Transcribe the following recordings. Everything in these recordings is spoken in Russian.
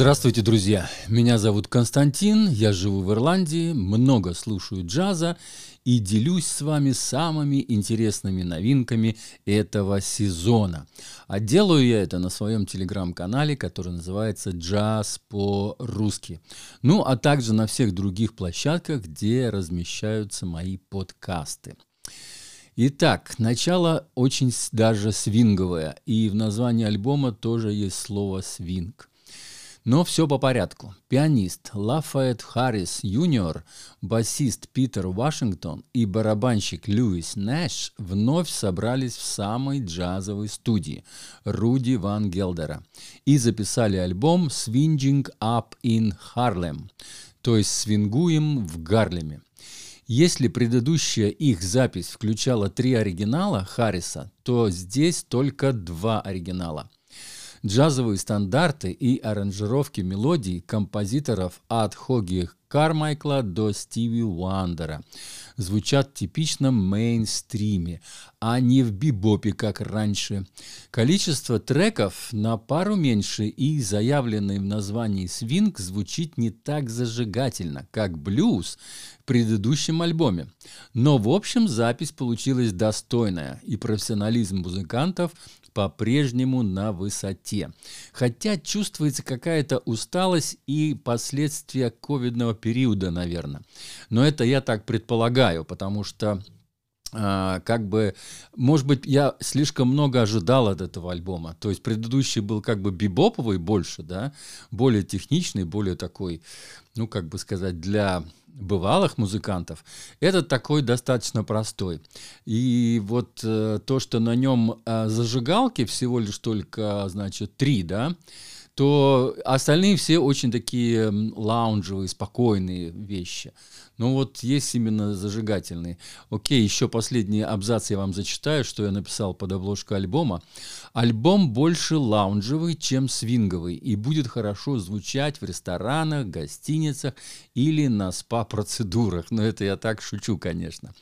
Здравствуйте, друзья! Меня зовут Константин, я живу в Ирландии, много слушаю джаза и делюсь с вами самыми интересными новинками этого сезона. А делаю я это на своем телеграм-канале, который называется «Джаз по-русски». Ну, а также на всех других площадках, где размещаются мои подкасты. Итак, начало очень даже свинговое, и в названии альбома тоже есть слово «свинг». Но все по порядку. Пианист Лафайет Харрис Юниор, басист Питер Вашингтон и барабанщик Льюис Нэш вновь собрались в самой джазовой студии Руди Ван Гелдера и записали альбом «Swinging Up in Harlem», то есть «Свингуем в Гарлеме». Если предыдущая их запись включала три оригинала Харриса, то здесь только два оригинала – джазовые стандарты и аранжировки мелодий композиторов от Хоги Кармайкла до Стиви Уандера звучат в типичном мейнстриме, а не в бибопе, как раньше. Количество треков на пару меньше и заявленный в названии свинг звучит не так зажигательно, как блюз в предыдущем альбоме. Но в общем запись получилась достойная, и профессионализм музыкантов по-прежнему на высоте. Хотя чувствуется какая-то усталость и последствия ковидного периода, наверное. Но это я так предполагаю, потому что а, как бы, может быть, я слишком много ожидал от этого альбома. То есть предыдущий был как бы бибоповый больше, да, более техничный, более такой, ну, как бы сказать, для бывалых музыкантов, этот такой достаточно простой. И вот э, то, что на нем э, зажигалки всего лишь только, значит, три, да, то остальные все очень такие лаунжевые, спокойные вещи. Но вот есть именно зажигательные. Окей, еще последний абзац я вам зачитаю, что я написал под обложку альбома. Альбом больше лаунжевый, чем свинговый, и будет хорошо звучать в ресторанах, гостиницах или на спа-процедурах. Но это я так шучу, конечно.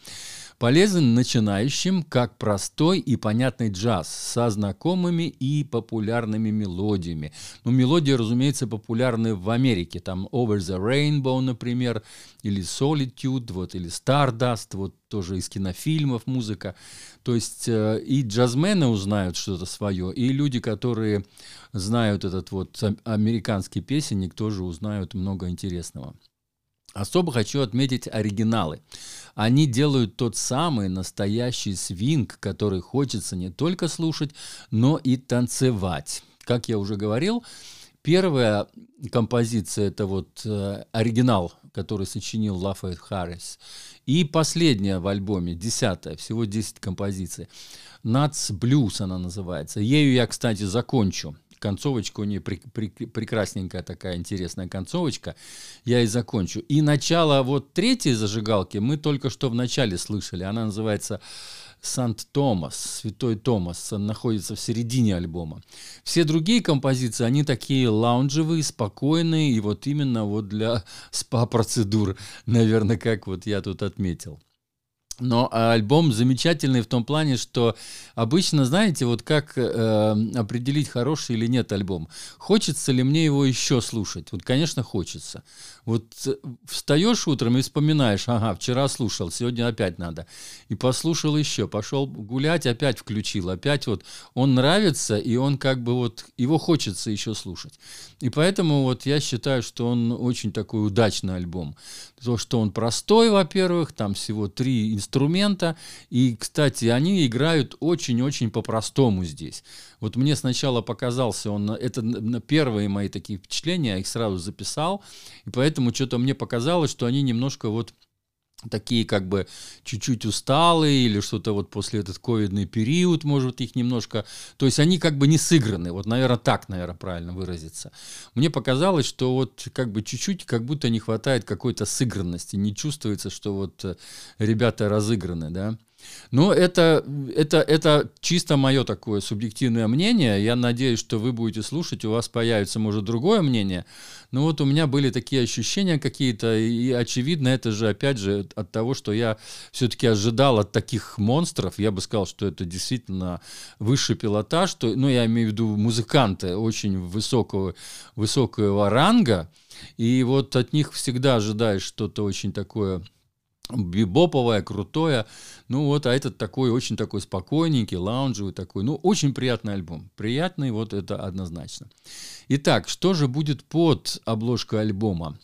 Полезен начинающим как простой и понятный джаз со знакомыми и популярными мелодиями. Ну, мелодии, разумеется, популярны в Америке. Там Over the Rainbow, например, или Solitude, вот, или Stardust, вот тоже из кинофильмов музыка. То есть э, и джазмены узнают что-то свое, и люди, которые знают этот вот американский песенник, тоже узнают много интересного. Особо хочу отметить оригиналы. Они делают тот самый настоящий свинг, который хочется не только слушать, но и танцевать. Как я уже говорил, первая композиция это вот э, оригинал, который сочинил Лафайет Харрис. И последняя в альбоме, десятая, всего 10 композиций. Nuts Blues она называется. Ею я, кстати, закончу концовочка у нее при, при, прекрасненькая такая интересная концовочка. Я и закончу. И начало вот третьей зажигалки мы только что в начале слышали. Она называется Сант-Томас, Святой Томас, он находится в середине альбома. Все другие композиции, они такие лаунжевые, спокойные, и вот именно вот для спа-процедур, наверное, как вот я тут отметил. Но альбом замечательный в том плане, что обычно, знаете, вот как э, определить, хороший или нет альбом. Хочется ли мне его еще слушать? Вот, конечно, хочется. Вот э, встаешь утром и вспоминаешь, ага, вчера слушал, сегодня опять надо. И послушал еще, пошел гулять, опять включил, опять вот он нравится, и он как бы вот, его хочется еще слушать. И поэтому вот я считаю, что он очень такой удачный альбом. То, что он простой, во-первых, там всего три инструмента, инструмента. И, кстати, они играют очень-очень по-простому здесь. Вот мне сначала показался он, это первые мои такие впечатления, я их сразу записал, и поэтому что-то мне показалось, что они немножко вот такие как бы чуть-чуть усталые или что-то вот после этот ковидный период, может, их немножко... То есть они как бы не сыграны. Вот, наверное, так, наверное, правильно выразиться. Мне показалось, что вот как бы чуть-чуть как будто не хватает какой-то сыгранности. Не чувствуется, что вот э, ребята разыграны, да. Но это, это, это чисто мое такое субъективное мнение. Я надеюсь, что вы будете слушать, у вас появится, может, другое мнение. Но вот у меня были такие ощущения какие-то, и очевидно, это же, опять же, от того, что я все-таки ожидал от таких монстров. Я бы сказал, что это действительно высший пилотаж. Что, ну, я имею в виду музыканты очень высокого, высокого ранга. И вот от них всегда ожидаешь что-то очень такое бибоповое, крутое. Ну вот, а этот такой, очень такой спокойненький, лаунжевый такой. Ну, очень приятный альбом. Приятный, вот это однозначно. Итак, что же будет под обложкой альбома?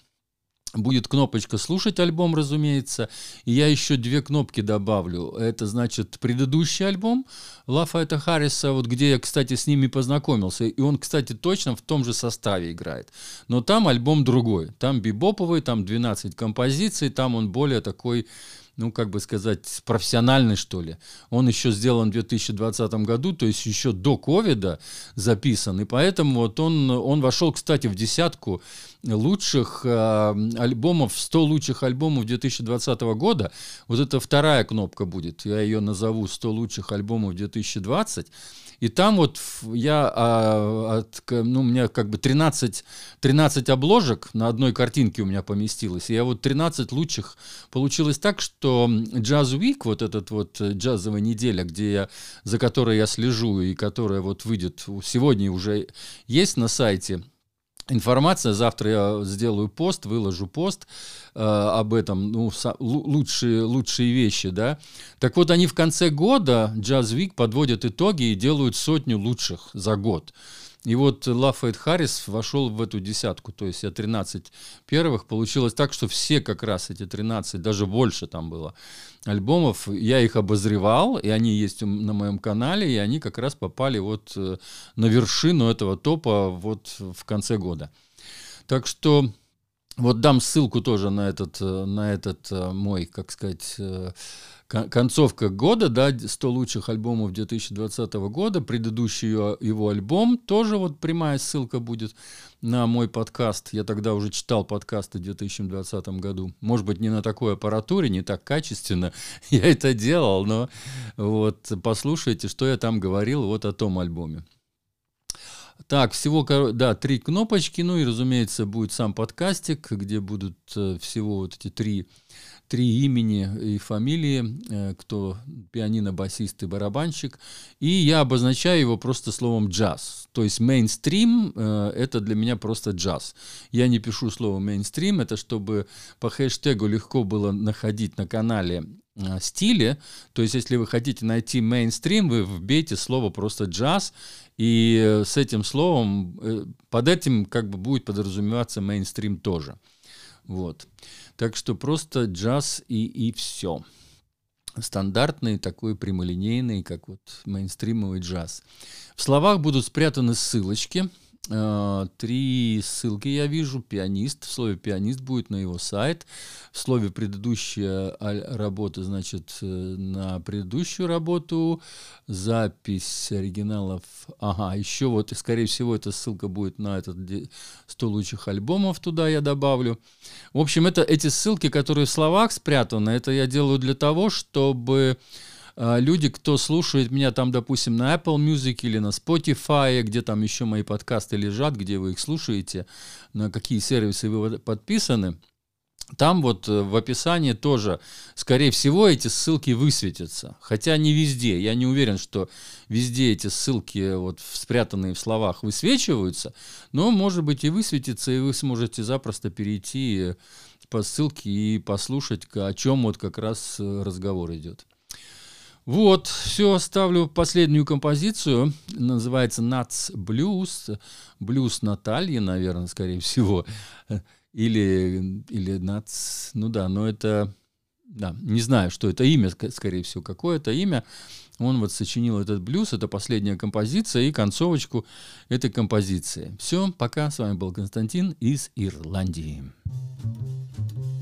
Будет кнопочка «Слушать альбом», разумеется. И я еще две кнопки добавлю. Это, значит, предыдущий альбом Лафайта Харриса, вот где я, кстати, с ними познакомился. И он, кстати, точно в том же составе играет. Но там альбом другой. Там бибоповый, там 12 композиций, там он более такой ну, как бы сказать, профессиональный, что ли. Он еще сделан в 2020 году, то есть еще до ковида записан, и поэтому вот он, он вошел, кстати, в десятку лучших э, альбомов, 100 лучших альбомов 2020 года. Вот это вторая кнопка будет, я ее назову 100 лучших альбомов 2020. И там вот я, а, от, ну, у меня как бы 13, 13 обложек на одной картинке у меня поместилось. И я вот 13 лучших получилось так, что Jazz Week, вот этот вот джазовая неделя, где я, за которой я слежу и которая вот выйдет сегодня уже есть на сайте, информация. Завтра я сделаю пост, выложу пост э, об этом, ну, со, лучшие, лучшие вещи, да. Так вот, они в конце года, Jazz Week, подводят итоги и делают сотню лучших за год. И вот Лафайет Харрис вошел в эту десятку, то есть я 13 первых. Получилось так, что все как раз эти 13, даже больше там было альбомов, я их обозревал, и они есть на моем канале, и они как раз попали вот э, на вершину этого топа вот в конце года. Так что вот дам ссылку тоже на этот, э, на этот э, мой, как сказать, концовка года, да, 100 лучших альбомов 2020 года, предыдущий его альбом, тоже вот прямая ссылка будет на мой подкаст. Я тогда уже читал подкасты в 2020 году. Может быть, не на такой аппаратуре, не так качественно я это делал, но вот послушайте, что я там говорил вот о том альбоме. Так, всего, да, три кнопочки, ну и, разумеется, будет сам подкастик, где будут э, всего вот эти три три имени и фамилии, э, кто пианино, басист и барабанщик, и я обозначаю его просто словом джаз. То есть мейнстрим э, — это для меня просто джаз. Я не пишу слово мейнстрим, это чтобы по хэштегу легко было находить на канале стиле, то есть если вы хотите найти мейнстрим, вы вбейте слово просто джаз, и с этим словом, под этим как бы будет подразумеваться мейнстрим тоже. Вот. Так что просто джаз и, и все. Стандартный, такой прямолинейный, как вот мейнстримовый джаз. В словах будут спрятаны ссылочки – Э, три ссылки я вижу. Пианист. В слове пианист будет на его сайт. В слове предыдущая работа, значит, э, на предыдущую работу. Запись оригиналов. Ага, еще вот, скорее всего, эта ссылка будет на этот 100 лучших альбомов. Туда я добавлю. В общем, это эти ссылки, которые в словах спрятаны, это я делаю для того, чтобы люди, кто слушает меня там, допустим, на Apple Music или на Spotify, где там еще мои подкасты лежат, где вы их слушаете, на какие сервисы вы подписаны, там вот э, в описании тоже, скорее всего, эти ссылки высветятся. Хотя не везде. Я не уверен, что везде эти ссылки, вот спрятанные в словах, высвечиваются. Но, может быть, и высветится, и вы сможете запросто перейти по ссылке и послушать, о чем вот как раз э, разговор идет. Вот, все, ставлю последнюю композицию. Называется Nuts Blues. Блюз Натальи, наверное, скорее всего. Или, или Nuts. Ну да, но это... Да, не знаю, что это имя, скорее всего, какое это имя. Он вот сочинил этот блюз, это последняя композиция и концовочку этой композиции. Все, пока. С вами был Константин из Ирландии. thank you